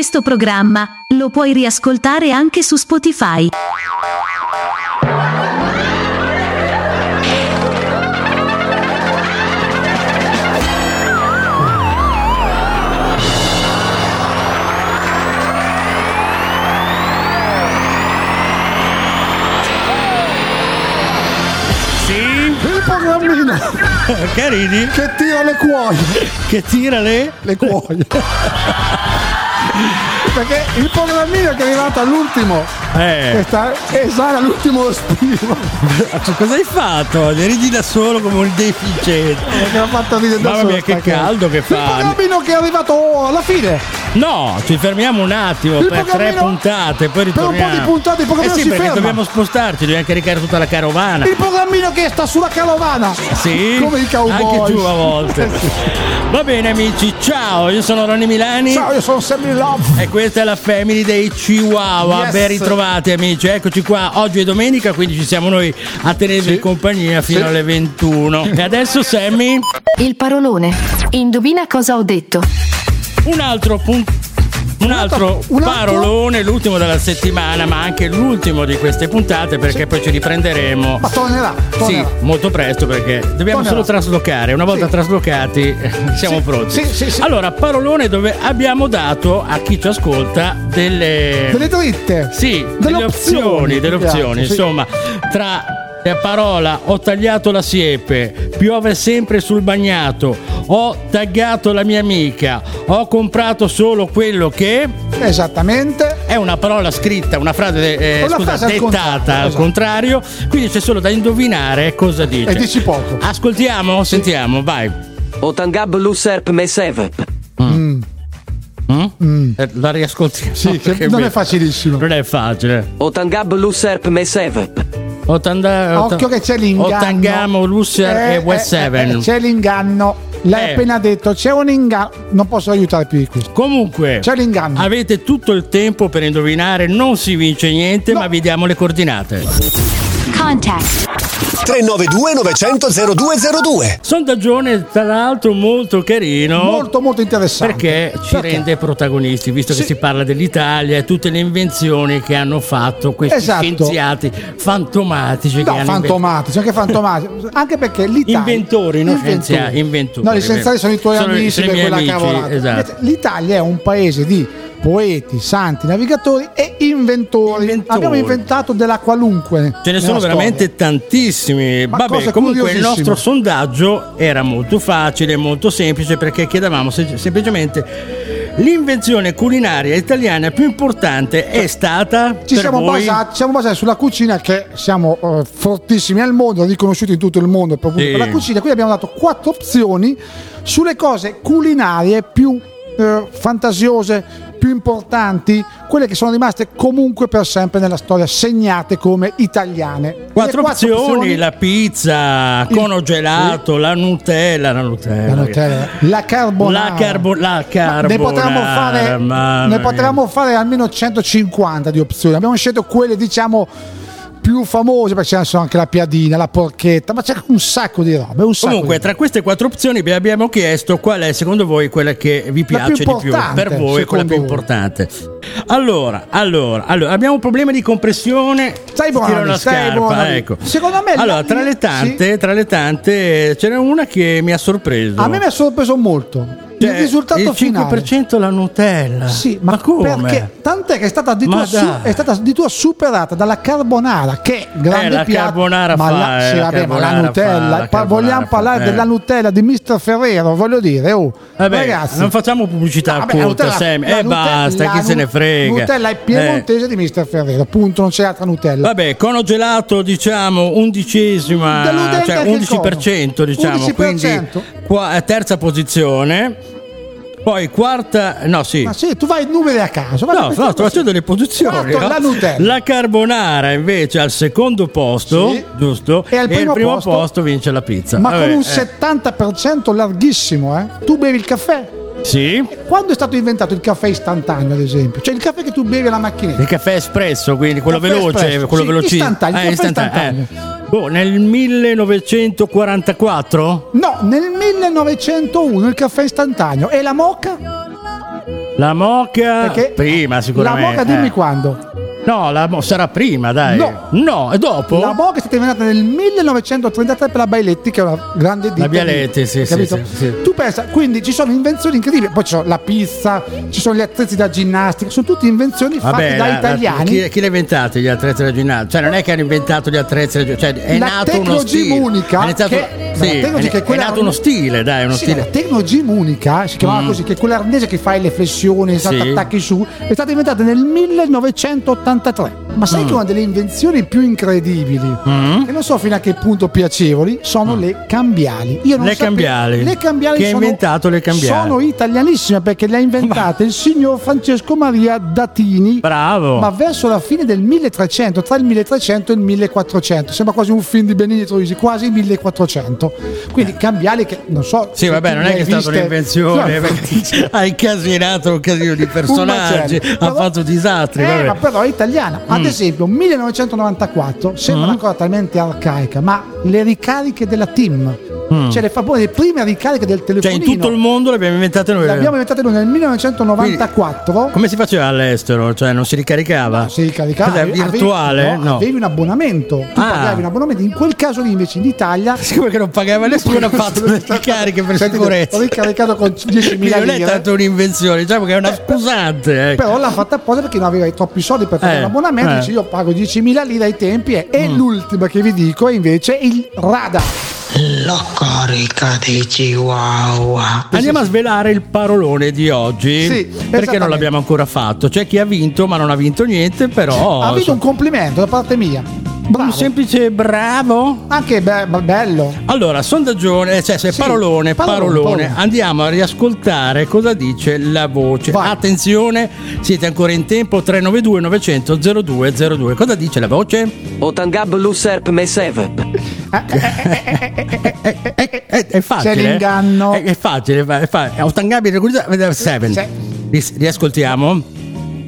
Questo programma lo puoi riascoltare anche su Spotify. Sì? Il programmino Che ridi? che tira le cuoie. Che tira le? Le cuoie. Perché il programmino che è arrivato all'ultimo Eh. questa esala l'ultimo respiro. Cosa hai fatto? Ne ridi da solo come un deficiente. Perché l'ha fatto ridere da Mamma solo mia, che caldo che Il fa. programmino che è arrivato alla fine. No, ci fermiamo un attimo Il per tre puntate, poi per un po' ritorniamo. di puntate il programmino eh sì, si perché ferma. dobbiamo spostarci, dobbiamo caricare tutta la carovana. Il programmino che sta sulla carovana. Sì, Come i cowboy. anche giù a volte. Va bene amici, ciao, io sono Ronny Milani. Ciao, io sono Sammy Love. E questa è la family dei Chihuahua. Yes. Ben ritrovati amici, eccoci qua. Oggi è domenica, quindi ci siamo noi a tenervi Sì. compagnia fino Sì. alle 21. E adesso Sammy, Il parolone. Indovina cosa ho detto. Un altro punto. Un altro un altro- parolone, l'ultimo della settimana, ma anche l'ultimo di queste puntate perché poi ci riprenderemo. Ma tornerà. Sì, tornerà. molto presto perché dobbiamo Tornerà. solo traslocare. Una volta Sì. traslocati siamo Sì, pronti. sì, sì, sì. Allora, parolone dove abbiamo dato a chi ci ascolta delle Delle dritte. Sì, Delle delle opzioni, opzioni, delle opzioni, sì. insomma, tra la parola ho tagliato la siepe, piove sempre sul bagnato, ho taggato la mia amica, ho comprato solo quello che Esattamente. è una parola scritta, una frase eh, Una scusa, frase al dettata contrario, al esatto. contrario, quindi c'è solo da indovinare cosa dice. E dici poco. Ascoltiamo, sentiamo, vai. Otangab Luserp Mesevep. Mm? Eh, La riascoltiamo. Sì, che perché non mi- è facilissimo. Non è facile. Otangab Luserp Mesevep. Otanda- Occhio che c'è l'inganno. Ottangamo, Lusser Eh, e West eh, eh, c'è l'inganno. L'hai Eh. appena detto, c'è un inganno. Non posso aiutare più di questo. Comunque, C'è l'inganno. avete tutto il tempo per indovinare, non si vince niente, No. ma vi diamo le coordinate. Contact. 392 900 0202 Sondaggione, tra l'altro, molto carino. Molto, molto interessante. Perché ci Perché? rende protagonisti, visto che Sì. si parla dell'Italia e tutte le invenzioni che hanno fatto questi Esatto. scienziati fantomatici. che No, fantomatici, anche fantomatici. Anche perché l'Italia. Inventori, non scienziati, inventori. No, gli scienziati sono i tuoi Sono- amici sono i per miei quella amici, cavolata. esatto. L'Italia è un paese di poeti, santi, navigatori e inventori. Inventori. Abbiamo inventato della qualunque. Ce ne sono nella veramente storia. tantissimi. Ma Vabbè, comunque il nostro sondaggio era molto facile, molto semplice perché chiedevamo se- semplicemente l'invenzione culinaria italiana più importante è stata Ci siamo, voi? basati, siamo basati sulla cucina che siamo eh, fortissimi al mondo, riconosciuti in tutto il mondo proprio Sì. per la cucina. Quindi abbiamo dato quattro opzioni sulle cose culinarie più eh, fantasiose, più importanti, quelle che sono rimaste comunque per sempre nella storia, segnate come italiane. Quindi Quattro opzioni, la pizza, Il- cono gelato, la Nutella, la Nutella. La Nutella, la carbonara. La, carbo- la carbonara. ne potevamo fare, ne potevamo fare almeno 150 di opzioni. Abbiamo scelto quelle, diciamo, più famose, perché sono anche la piadina, la porchetta, ma c'è un sacco di robe. Un sacco Comunque, di tra queste quattro opzioni vi abbiamo chiesto qual è secondo voi quella che vi La più piace di più. Per voi, quella più voi. importante. Allora, allora, allora, abbiamo un problema di compressione. Stai buono, la stai scarpa, buono. ecco. Secondo me Allora, tra le tante, tra le tante, ce n'è una che mi ha sorpreso. A me mi ha sorpreso molto. Cioè, il risultato il finale. 5% la Nutella. Sì, ma, come? perché? Tant'è che è stata Ma su- dai. è stata addirittura superata dalla carbonara, che grande Eh, la piatto. carbonara ma fa, la, eh, sì, la vabbè, ma la carbonara Nutella. fa, la pa- vogliamo parlare eh. della Nutella di Mr. Ferrero, voglio dire, oh, Vabbè, ragazzi. non facciamo pubblicità Vabbè, la occulta, Nutella- Sam. la E basta, la chi se ne frega. Nutella è Eh. piemontese di Mr. Ferrero, appunto, non c'è altra Nutella. Vabbè, cono gelato diciamo undicesima, cioè anche il 11% diciamo, 11%. quindi qua, eh, terza posizione. Poi quarta, no sì. Ma sì, tu vai numeri a caso. No, no, sto facendo le posizioni. Quarto, no? la Nutella. La carbonara invece al secondo posto, Sì. giusto? E al il primo primo posto- posto vince la pizza. Ma Vabbè, con un eh, 70% larghissimo, eh? Tu bevi il caffè. Sì. Quando è stato inventato il caffè istantaneo, ad esempio? Cioè il caffè che tu bevi alla macchinetta. Il caffè espresso, quindi quello Caffè veloce, espresso, quello sì, velocissimo. istantaneo, Eh, istantaneo, istantaneo. eh. Boh, nel 1944? No, nel 1901 il caffè istantaneo. E la moca? La moca Perché prima sicuramente. La moca dimmi eh. quando. No, la mo- sarà prima, dai. No. No, è dopo? La moca è stata inventata nel 1933 per la Bailetti, che è una grande ditta. La Bialetti, di- sì, sì, sì, sì. Tu pensa, quindi ci sono invenzioni incredibili. Poi ci sono la pizza, ci sono gli attrezzi da ginnastica, sono tutte invenzioni fatte Vabbè, da la- la- italiani. chi, chi l'ha inventato gli attrezzi da ginnastica? Cioè, non è che hanno inventato gli attrezzi da ginnastica, cioè, è La nato uno stile. unica, è iniziato- che- sì, la Tecnogym è, che è è quella- nato uno stile, dai, uno Sì, stile. la Tecnogym unica si chiamava Mm. così, che è quella arnese che fai le flessioni, Sì. attacchi su, è stata inventata nel 1983. Ma sai Mm. che una delle invenzioni più incredibili, che non so fino a che punto piacevoli, sono le cambiali. Io non Mm. Le sapevo- cambiali. Le cambiali Chi ha sono, inventato le cambiali? Sono italianissime perché le ha inventate il signor Francesco Maria Datini. Bravo. Ma verso la fine del 1300, tra il 1300 e il 1400, sembra quasi un film di Benigni Troisi, quasi il 1400. Quindi cambiali che non so. Sì, vabbè, non è che è hai stata un'invenzione, No, perché ha incasinato un casino di personaggi, ha fatto disastri. Eh, ma però è italiana. Ad Mm. esempio, 1994 sembra una cosa talmente arcaica, ma le ricariche della team, cioè le famose le prime ricariche del Mm. Cioè, in tutto il mondo le abbiamo inventate noi. le abbiamo inventate noi nel 1994. Come si faceva all'estero? Cioè, non si ricaricava? Si ricaricava Cos'è, avevi- virtuale? no, No. Avevi un abbonamento. Tu Ah. pagavi un abbonamento. In quel caso lì, invece, in Italia. Siccome che non pagava nessuno, ha fatto le ricariche per Senti, sicurezza. Ho ricaricato con 10.000 Quindi non è tanto un'invenzione, diciamo che è una scusante. ecco. Però l'ha fatta apposta perché non aveva troppi soldi per pagare Eh, l'abbonamento. Eh. Dice io pago 10.000 lire ai tempi. E, Mm. l'ultima che vi dico è invece il radar. La carica dei chihuahua. Andiamo a svelare il parolone di oggi. Sì, perché non l'abbiamo ancora fatto. C'è chi ha vinto, ma non ha vinto niente. Però. ha avuto un complimento da parte mia. Bravo. un semplice bravo. Anche be- be- bello. Allora, sondaggione, cioè se Sì, parolone, parolone, parolone, andiamo a riascoltare cosa dice la voce. Vai. Attenzione, siete ancora in tempo 392 900 0202. Cosa dice la voce? Otangab Luserp Mesev. È, è- è- è facile. C'è eh? l'inganno. È, è facile, è facile. Seven. Sì. Ris- Riascoltiamo.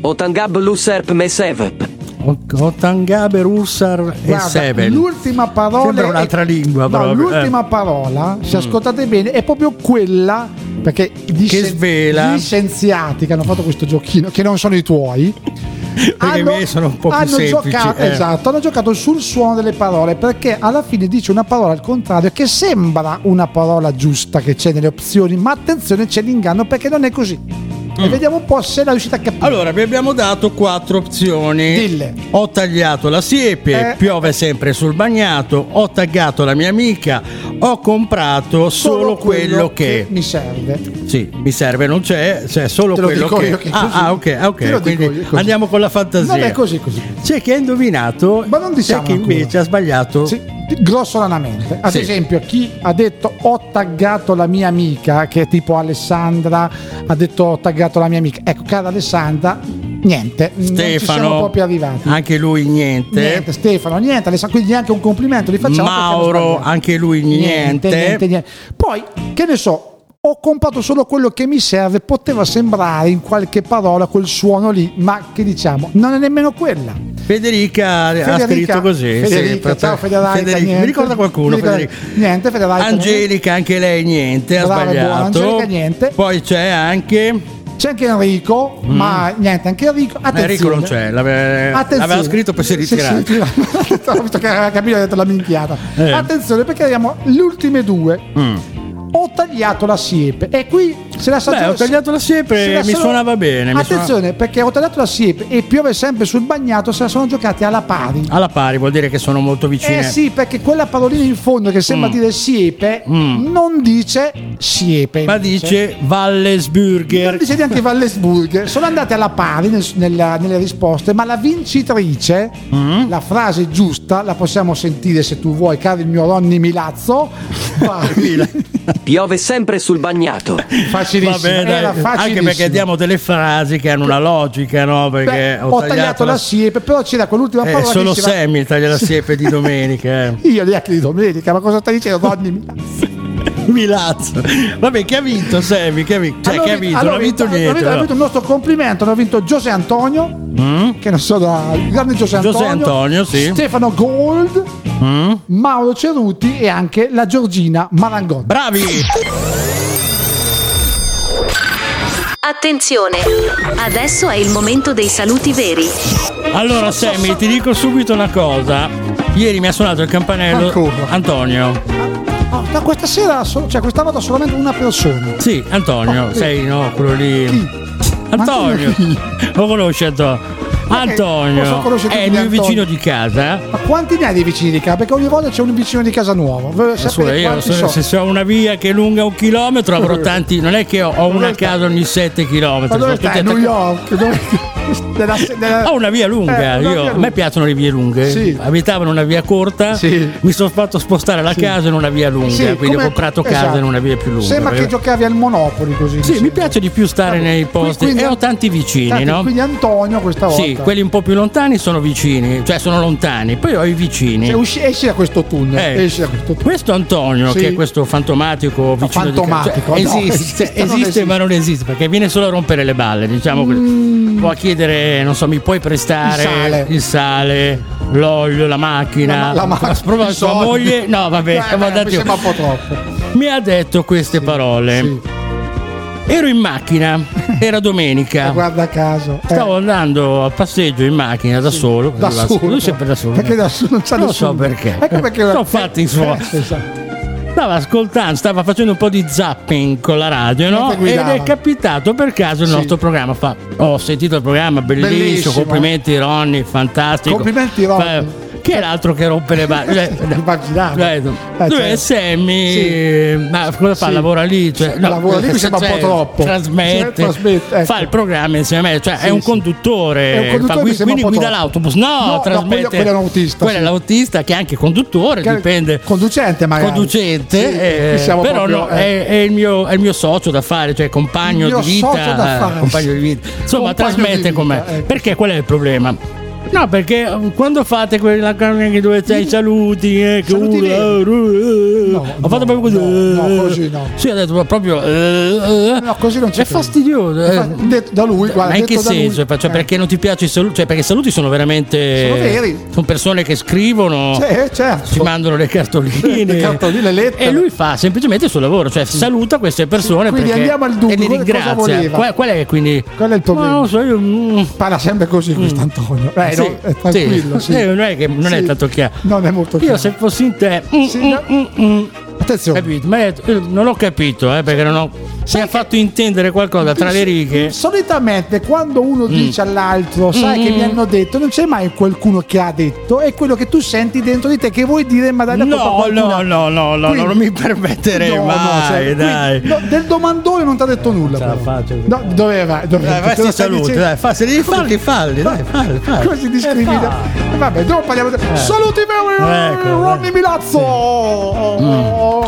Otangab Luserp Mesev. Otangabe, Russar e Seven. l'ultima parola Sembra un'altra è- lingua, no, proprio, l'ultima eh. parola, se ascoltate bene, è proprio quella perché gli, Che svela. gli scienziati che hanno fatto questo giochino, che non sono i tuoi, Perché i miei sono un po' più hanno semplici, Giocato, eh. Esatto, hanno giocato sul suono delle parole perché alla fine dice una parola al contrario che sembra una parola giusta che c'è nelle opzioni, ma attenzione c'è l'inganno perché non è così. E vediamo un po' se la riuscite a capire. Mm. Allora, vi abbiamo dato quattro opzioni. Dille. Ho tagliato la siepe, Eh. piove sempre sul bagnato, ho taggato la mia amica, ho comprato solo, quello, che... mi serve. Sì, mi serve, non c'è, c'è solo quello che... io che ah, ah, ok, ok, quindi io, andiamo con la fantasia. Non è così così. C'è chi ha indovinato, Ma non diciamo c'è chi ancora. invece ha sbagliato. Sì, grossolanamente. Ad Sì. esempio, chi ha detto ho taggato la mia amica, che è tipo Alessandra, ha detto ho taggato la mia amica. Ecco, cara Alessandra, niente. non ci siamo Stefano, proprio arrivati. anche lui niente. Niente, Stefano, niente, Alessandra, quindi neanche un complimento li facciamo. Mauro, anche lui niente. niente, niente. Poi, che ne so, ho comprato solo quello che mi serve, poteva sembrare in qualche parola quel suono lì, ma che diciamo, non è nemmeno quella. Federica, ha Federica, scritto così. sì, Federica, per- ciao Federica, Federica. Mi ricorda qualcuno? Ricorda- Federica. niente, Federica. Angelica, anche lei niente, ha Brava buona, sbagliato. Angelica, niente. Poi c'è anche. C'è anche Enrico, ma niente, anche Enrico. Attenzione. Mm. Enrico non c'è, l'ave- l'aveva scritto poi si è Sì, sì, sì. Ho visto che aveva capito ha detto la minchiata. Eh. Attenzione perché abbiamo le ultime due. Mm. Ho tagliato la siepe e qui se la Beh, ho tagliato la siepe, se la mi sono- suonava bene. Attenzione perché ho tagliato la siepe e piove sempre sul bagnato, se la sono giocati alla pari. suonava- Alla pari vuol dire che sono molto vicine. Eh sì, perché quella parolina in fondo che sembra Mm. dire siepe Mm. non dice siepe. Ma dice Wallesburger. Non dice neanche Wallesburg. Sono andate alla pari nel- nella- nelle risposte, ma la vincitrice, Mm. la frase giusta, la possiamo sentire se tu vuoi, caro il mio Ronny Milazzo. Piove sempre sul bagnato. Facilissimo. Era anche perché diamo delle frasi che hanno una logica, no? Perché Beh, ho, tagliato la siepe, però c'era quell'ultima Eh, parola solo che diceva- Sammy taglia la siepe di domenica. eh. Io neanche di domenica, ma cosa stai dicendo Ronny Milazzo? Vabbè, chi ha vinto Sammy? Chi ha vinto? Cioè, chi ha vi- vinto? hanno Non ha vinto niente. vinto- hanno vinto il nostro complimento, hanno vinto Giose Antonio, Mm? che non so da il grande Giose Antonio, Giose Antonio, sì. Stefano Gold, Mm? Mauro Ceruti e anche la Giorgina Marangon. Bravi! Attenzione! Adesso è il momento dei saluti veri. Allora, Sammy, ti dico subito una cosa. Ieri mi ha suonato il campanello Ancora? Antonio. Ah, da questa sera, so- cioè questa volta solamente una persona. Sì, Antonio, Oh, sì. sei no, quello lì. Chi? Antonio. chi? Lo conosci Antonio? Antonio conoscere è il mio vicino di casa. Ma quanti ne hai di vicini di casa? Perché ogni volta c'è un vicino di casa nuovo. Sapete io quanti se, ho una via che è lunga un chilometro avrò tanti. Non è che ho, ho una casa ogni 7 chilometri. Ma dove stai? New York? Dove... Della, della- Ho una via lunga, Eh, una io- via a me lunga. piacciono le vie lunghe. Sì. Abitavo in una via corta, Sì. mi sono fatto spostare la Sì. casa in una via lunga, quindi come- ho comprato casa esatto. in una via più lunga. Sembra perché- che giocavi al Monopoli così. Sì, mi piace di più stare Vabbè. nei posti Quindi- e ho tanti vicini, tanti- no? Quindi Antonio questa volta. Sì, quelli un po' più lontani sono vicini, cioè sono lontani, poi ho i vicini. Cioè, usci- esci da questo tunnel. Eh, Esci da questo tunnel. questo Antonio, che è questo fantomatico vicino fantomatico, di casa, no, cioè, esiste, esiste, esiste, esiste. ma non esiste perché viene solo a rompere le balle, diciamo così. Può chiedere, non so, mi puoi prestare. Il sale. il sale, l'olio, la macchina. La ma- la ma- Prova i sua soldi. moglie. No, vabbè, Eh, siamo andati- mi un po' troppo. mi ha detto queste parole. Sì. Ero in macchina, era Eh, domenica. guarda caso. Eh, Stavo andando a passeggio in macchina da solo. da solo. Lui sempre da solo. Perché da solo non c'è Non nessuno. so perché. Ecco perché Sono fatti i suoi. Eh, esatto. Stava ascoltando, stava facendo un po' di zapping con la radio, no? Ed è capitato per caso il Sì. nostro programma. Fa, ho sentito il programma, bellissimo, Bellissimo. complimenti Ronny, fantastico. Complimenti, Ronny. Fa- Che è l'altro che rompe le balle? Cioè, Immaginavo. cioè, Eh, dove certo. Sammy? Sì. Ma cosa fa? Sì. Lavora lì? Cioè, Lavora lì, mi sembra un po' troppo. Trasmette, trasmette, ecco. fa il programma insieme a me, cioè Sì, è un conduttore. È un conduttore fa- quindi po' guida l'autobus. No, No, no, trasmette. quello- quello è un autista, Quello è l'autista che è anche conduttore, Che- dipende. Conducente magari. Conducente, eh, però proprio, no, eh. è, è il mio, è il mio socio da fare, cioè compagno di vita. compagno di vita. Insomma, trasmette con me. ecco. Perché qual è il problema? No, perché eh, quando fate quella cosa che dove c'è i saluti, eh, che Saluti uno- veri. eh, No, ho fatto no, proprio così. no, no, eh. così no. Sì, ho detto proprio. eh, eh. No, così non ci È fastidioso. eh. Detto da lui, guarda, Ma in che senso? Cioè, Eh. perché non ti piace i saluti? Cioè, perché i saluti sono veramente. Sono veri. Sono persone che scrivono. Sì, certo. Ci mandano le cartoline, Le cartoline, le lettere. e lui fa semplicemente il suo lavoro, cioè saluta queste persone Quindi perché andiamo al dunque, e li ringrazia. Qual, qual è quindi? Qual è il problema? Lo so, io. mm, Parla sempre così quest'Antonio. Eh, sì, no, è tranquillo, sì. Eh, non è che non è tanto chiaro. Non è molto Io chiaro. se fossi in te. mm, Sì, mm, no. mm, mm, Attenzione. capito? Ma io- io non ho capito, eh, perché non ho. Se ha fatto intendere qualcosa tra le righe. Solitamente quando uno dice all'altro, sai Mm. che mi hanno detto, non c'è mai qualcuno che ha detto, è quello che tu senti dentro di te che vuoi dire, ma dai la No, no, no, no, no, Quindi- non mi permetterei No, no, mai, cioè, quindi, dai. no, del domandone non ti ha detto nulla. Ce la però. faccio. No, doveva, doveva. Dai, vai, dicendo. dai, fa, se devi farli, falli, dai, falli, falli. Così discrimina. Eh. Vabbè, dopo parliamo. di- Saluti veri, Ecco, Ronny Milazzo.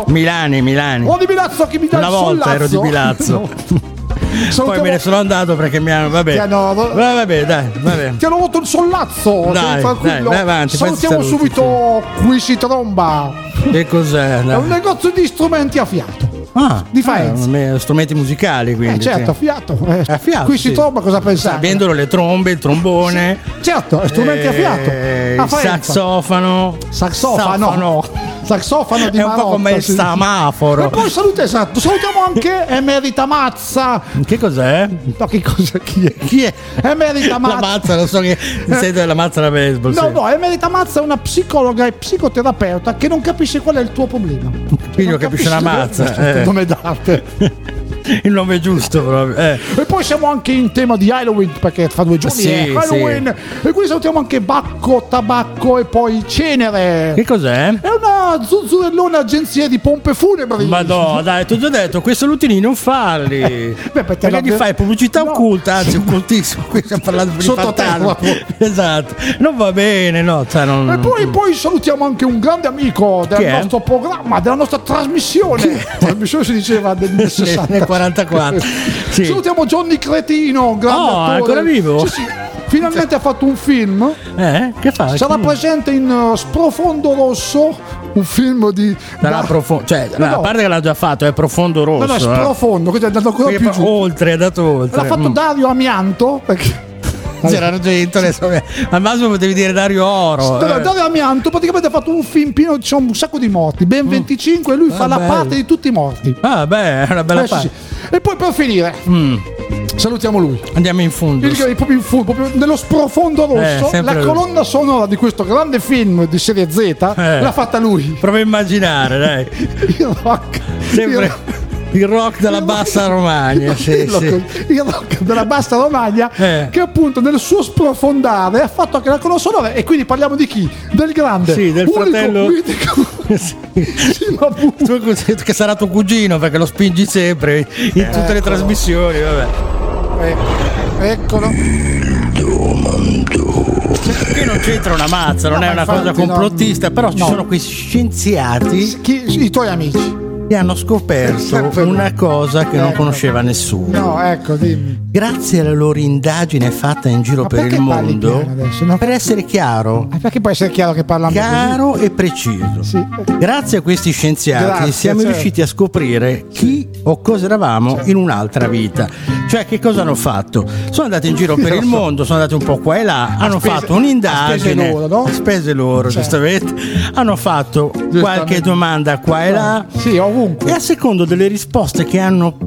Milani, Milani. Ronny Milazzo che mi dà Una volta ero di. Milazzo. No. Poi Salutiamo- me ne sono andato perché mi hanno. Vabbè. Ti hanno- Va- vabbè, dai, vabbè. Ti hanno rotto il sollazzo. Dai, dai, vai avanti, poi ti Salutiamo saluti, subito qui si tromba. Che cos'è? È un negozio di strumenti a fiato. Ah, di Faenza. ah, strumenti musicali, quindi. Eh, certo, a sì. fiato. Eh, A fiato, qui si sì. tromba, cosa pensate? Vendono le trombe, il trombone. Certo, strumenti a fiato. eh, A il Faenza. saxofano. Saxofano. Saxofano. Di È un po' Marotta, come il semaforo. E poi saluta esatto. Salutiamo anche Emerita Mazza. Che cos'è? No, che cosa? Chi è? Chi è? Emerita La Mazza. mazza, lo so che sei della mazza da baseball. No, sì. no, Emerita Mazza è una psicologa e psicoterapeuta che non capisce qual è il tuo problema. Quindi non capisce la mazza. eh. nome d'arte. Il nome giusto proprio. eh. E poi siamo anche in tema di Halloween perché fra due giorni Sì, è Halloween. E quindi salutiamo anche Bacco, Tabacco e poi Cenere. Che cos'è? È una zuzzurellona agenzia di pompe funebri. Ma no, dai, ti ho già detto, quei salutini non farli. perché perché la- gli fai pubblicità No. occulta, anzi occultissimo. Qui stiamo parlando di fantasmi. Esatto. Non va bene, no. Cioè, non... E poi, poi salutiamo anche un grande amico del Chi è? nostro programma, della nostra trasmissione. Trasmissione si diceva del nel 60. Nel 44. Sì. Salutiamo Johnny Cretino, grande Oh, attore. ancora vivo? Sì, sì. Finalmente ha fatto un film. Eh? Che fa? Sarà presente in uh, Sprofondo Rosso, un film di. Sarà da- profondo. Cioè, No, a no. parte che l'ha già fatto, è profondo rosso. No, no, è eh. sprofondo, questo è andato ancora più oltre, è andato oltre. L'ha fatto Mm. Dario Amianto, perché C'era Argento, adesso- al massimo potevi dire Dario Oro. Dario eh. Dario Amianto praticamente ha fatto un film pieno, c'è un sacco di morti, ben 25 e lui fa la bello. parte di tutti i morti. Ah, beh, è una bella Eh, sì, parte. sì. E poi per finire, Mm. Salutiamo lui. Andiamo in fondo. Proprio in fondo, proprio nello sprofondo rosso, Eh, la lui. colonna sonora di questo grande film di serie Z Eh. l'ha fatta lui. Prova a immaginare, dai. Il rock. Sempre il- il rock della bassa Romagna. Sì, il, sì. rock, il rock della bassa Romagna Eh. che appunto nel suo sprofondare ha fatto anche la colonna sonora e quindi parliamo di chi? Del grande Sì, del unico, fratello- mitico Sì. Che sarà tuo cugino perché lo spingi sempre in tutte le Eccolo. trasmissioni. Vabbè. Ecco, eccolo Qui non c'entra una mazza, non No, è una infatti cosa no. complottista, però ci No. sono questi scienziati Chi- i tuoi amici che hanno scoperto una cosa che non Ecco. conosceva nessuno. no ecco dimmi Grazie alla loro indagine fatta in giro Ma per il mondo? No. per essere chiaro, Eh, perché può essere chiaro che parlano chiaro e preciso. Sì. Grazie a questi scienziati Grazie, siamo certo. riusciti a scoprire chi o cosa eravamo in un'altra vita. Cioè, che cosa hanno fatto? Sono andati in giro per il mondo, sono andati un po' qua e là, hanno spese- fatto un'indagine. a spese loro, no? a spese loro, Certo. giustamente. Hanno fatto qualche domanda qua e là. sì ovunque E a secondo delle risposte che hanno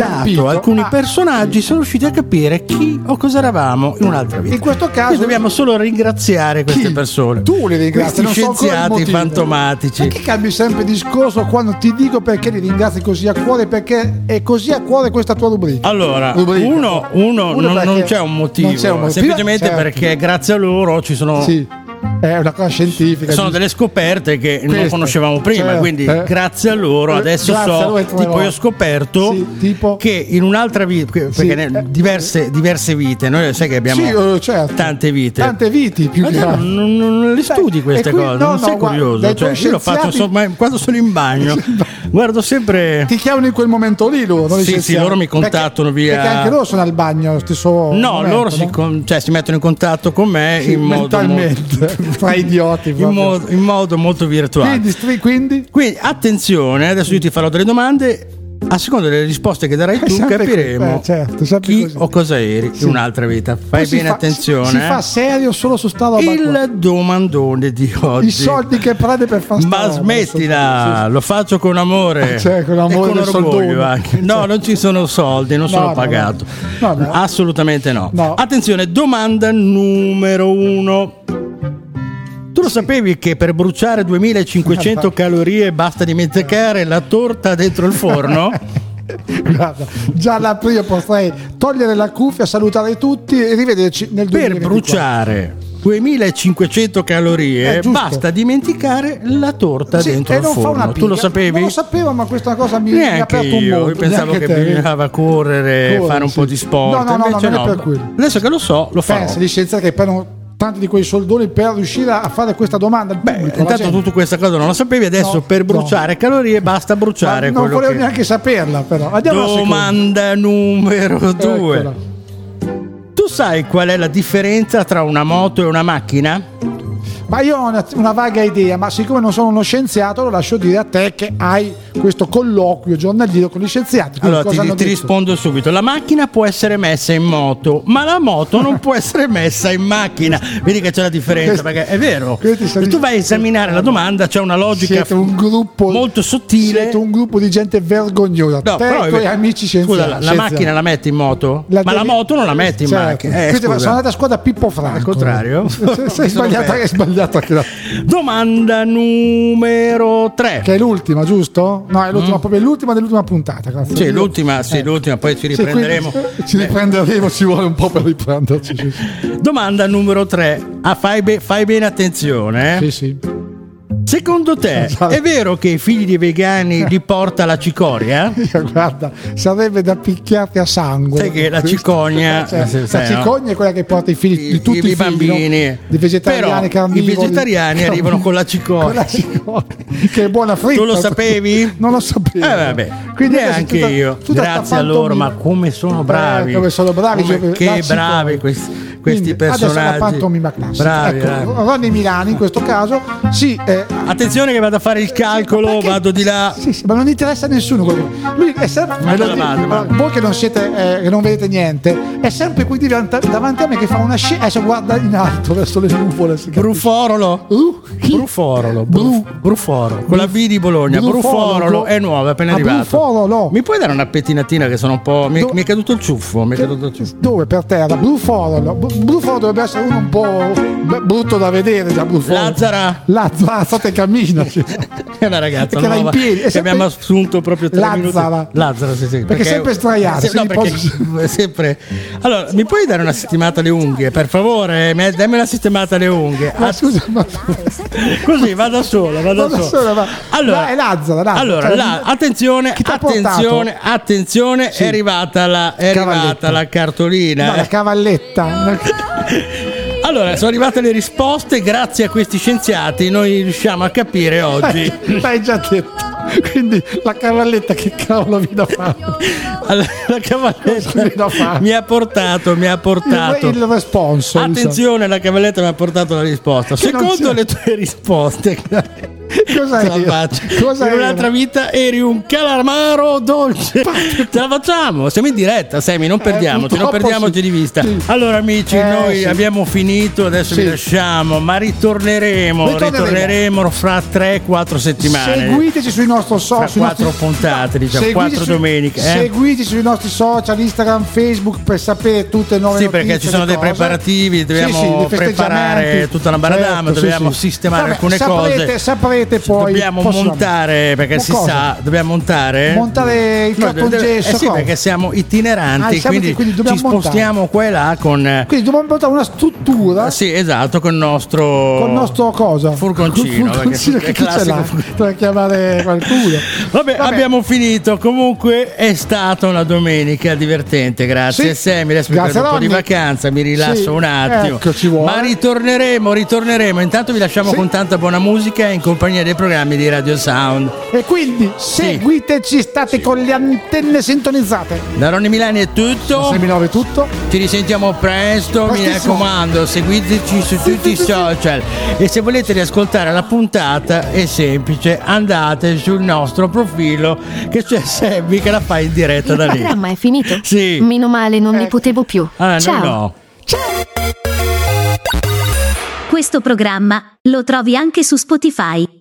dato alcuni Ah, personaggi, sono riusciti a capire chi o cosa eravamo in un'altra vita. In questo caso- Quindi dobbiamo solo ringraziare queste Chi? persone. Tu li ringrazi, Questi non so scienziati motivo. fantomatici. Perché cambi sempre discorso quando ti dico perché li ringrazi così a cuore? Perché è così a cuore questa tua rubrica. Allora, Rubrica. uno, uno Uno non, non c'è un motivo, non c'è un motivo. semplicemente Certo. perché grazie a loro ci sono, Sì, è una cosa scientifica. sono delle scoperte che non Queste. conoscevamo prima, Certo, quindi eh. grazie a loro Eh, adesso so, tipo io ho scoperto Sì, tipo? che in un'altra vita, perché Sì, eh. diverse, diverse vite, noi sai che abbiamo Sì, eh, certo. tante vite. Tante viti più che non, altro. non- non le studi queste qui- cose, no, non no, sei guarda, curioso. Cioè, tuoi io lo faccio scienziati- so- quando sono in bagno, guardo sempre. Ti chiamano in quel momento lì loro, non Sì, sì, scienziati. loro mi contattano perché, via- Perché anche loro sono al bagno allo stesso No, momento, loro si, no? con- cioè, si mettono in contatto con me Sì, in, modo mentalmente, fra idioti. in, modo, in modo molto virtuale. Quindi, quindi Quindi attenzione, adesso io ti farò delle domande. A seconda delle risposte che darai È tu, capiremo eh, certo, chi così. o cosa eri in un'altra vita. Fai poi si bene fa- attenzione. Si eh. fa serio solo su sta roba. qua. Il domandone di oggi. I soldi che prende per fare Ma roba, smettila, lo faccio con amore, Cioè, con amore e con orgoglio anche. No, Cioè. non ci sono soldi, non No, sono no, pagato. no. Assolutamente. No. Attenzione, domanda numero uno. Sapevi che per bruciare 2500 calorie basta dimenticare la torta dentro il forno? Guarda, già la prima potrei togliere la cuffia, salutare tutti e rivederci nel per 2024. bruciare 2500 calorie Eh, basta dimenticare la torta Sì, dentro il non forno. Tu lo sapevi? Non lo sapevo, ma questa cosa mi, mi ha aperto un io, mondo. pensavo che te. bisognava correre, Correre, fare un sì. po' di sport. No, no, no, non per quello. Adesso che lo so, lo farò. Pensa di scienziati che prendono tanti di quei soldoni per riuscire a fare questa domanda. al pubblico, Intanto gente. tu questa cosa non la sapevi, adesso No, per no. bruciare calorie basta Ma bruciare non quello volevo che... neanche saperla, però. Andiamo. Domanda numero due. Eccola. Tu sai qual è la differenza tra una moto e una macchina? Ma io ho una, una vaga idea, ma siccome non sono uno scienziato, lo lascio dire a te che hai questo colloquio giornaliero con gli scienziati. Allora ti, ti detto? rispondo subito. La macchina può essere messa in moto, ma la moto non può essere messa in macchina. Vedi che c'è la differenza, perché è vero. Se tu vai a esaminare la domanda, c'è una logica un gruppo molto sottile. Siete un gruppo di gente vergognosa. No, te però e è amici scienziati. Scusa, la, la macchina la metti in moto? La ma la devi- moto non la metti in Certo. macchina. Eh, sono andata a squadra Pippo Franco. Al contrario? sei sbagliata, vero. hai sbagliato anche la- Domanda numero 3. Che è l'ultima, giusto? No, è l'ultima, proprio l'ultima dell'ultima puntata. Grazie. Mm. Sì, l'ultima, sì, eh. l'ultima, poi ci Sì, riprenderemo. eh, ci riprenderemo, ci vuole un po' per riprenderci. Sì, sì. Domanda numero 3. Ah, fai, be- fai bene attenzione. eh. Sì, sì. Secondo te Esatto. è vero che i figli dei vegani li porta la cicoria? Guarda, sarebbe da picchiarti a sangue. Sai che la cicogna- Cioè, se- la no? cicogna è quella che porta i figli di tutti i, i no? bambini. di vegetariani, Però i vegetariani arrivano con la cicogna. Con la cicogna, che è buona fritta. Tu lo sapevi? Non lo sapevo. Eh vabbè, Quindi adesso tutta- io. tutta Grazie a loro, ma come sono bravi. Eh, come sono bravi, Come- cioè, che bravi questi. questi Quindi, Adesso personaggi. la pantomima classica. Bravi, ecco, bravi. Ronny Milani in questo caso, sì, eh, Attenzione che vado a fare il calcolo, vado di là. Sì, sì, ma non interessa a nessuno. quello. Lui è sempre. Ma ve lo la dico, vado, allora, voi che non siete, eh, che non vedete niente, è sempre qui davanti, davanti a me che fa una scena. Adesso guarda in alto verso le nuvole. si capisce. Bruforolo. Uh, chi? Bruforolo, Bru- Bruf- Bruforolo, con la B di Bologna. Bruforolo. Bruforolo è nuovo, è appena Ah, arrivato. Bruforolo. Mi puoi dare una pettinatina che sono un po'. Mi, Do- mi è caduto il ciuffo. Mi è caduto il ciuffo. Dove per terra? Bluforo. Bluforo dovrebbe essere uno un po' b- brutto da vedere. Lazzara Lazzara, state cammina. sì. è una ragazza Perché va in piedi, che sempre- abbiamo assunto proprio tre Lazzara. minuti. Lazzara, sì, sì. Perché è sempre sdraiata, sì, si no, perché è sempre. Allora, mi puoi dare una settimata alle unghie, per favore? Mi- Dammi una settimata alle unghie. Ma Ah, scusa, ma Così va da sola, va da Va da sola. sola, va. Allora, è Lazzara, Lazzara. allora Cioè, la- attenzione, attenzione, attenzione, Sì. è arrivata la, è arrivata la cartolina. no, la cavalletta. Allora, sono arrivate le risposte, grazie a questi scienziati noi riusciamo a capire oggi. L'hai già detto. Quindi la cavalletta che cavolo vi da fare? Allora, la cavalletta fare? mi ha portato, mi ha portato. Il, il responso. Attenzione, la cavalletta mi ha portato la risposta. Che Secondo le tue risposte, Cosa la faccio. Cosa in un'altra vita eri un calamaro dolce. Te la facciamo, siamo in diretta, Semi, non perdiamoci, non Eh, purtroppo perdiamoci sì. di vista. Sì. Allora amici, Eh, noi sì. abbiamo finito, adesso Sì. vi lasciamo, ma ritorneremo, Ritorneremo. ritorneremo fra 3-4 settimane. Seguiteci sui nostri Fra social. sui quattro nostri- puntate, diciamo, Seguiteci quattro su- domeniche. eh. Seguiteci sui nostri social, Instagram, Facebook per sapere tutte le nuove Sì, notizie. perché ci sono dei cose. preparativi, dobbiamo Sì, sì, preparare tutta una baradama, Certo, dobbiamo sì, sì. sistemare Vabbè, alcune saprete, cose. Saprete poi. dobbiamo prossimamente. montare, perché Ma si cosa? sa, dobbiamo montare. Montare il cartongesso. eh sì, perché siamo itineranti, Ah, quindi, quindi ci spostiamo qua e là con. eh, Quindi dobbiamo montare una struttura Sì, esatto, con il nostro. con il nostro cosa? Furgoncino, furgoncino che ce l'ha? Per chiamare qualcuno. Vabbè, abbiamo finito. Comunque è stata una domenica divertente. Grazie Sì. Sammy. Adesso mi Grazie, prendo un po' di vacanza, mi rilasso Sì, un attimo. ecco. Ma ritorneremo, ritorneremo. Intanto vi lasciamo Sì. con tanta buona musica in compagnia dei programmi di Radio Sound. E quindi seguiteci, state con le antenne sintonizzate. Da Ronny Milani è tutto. 6.9 è tutto. Ci risentiamo presto, mi raccomando, seguiteci su tutti i social e se volete riascoltare la puntata è semplice, andate sul nostro profilo che c'è Sebbi che la fa in diretta Il da lì. programma è finito? Sì. Meno male, non ne potevo più. Ah, no, Ciao. no. Questo programma lo trovi anche su Spotify.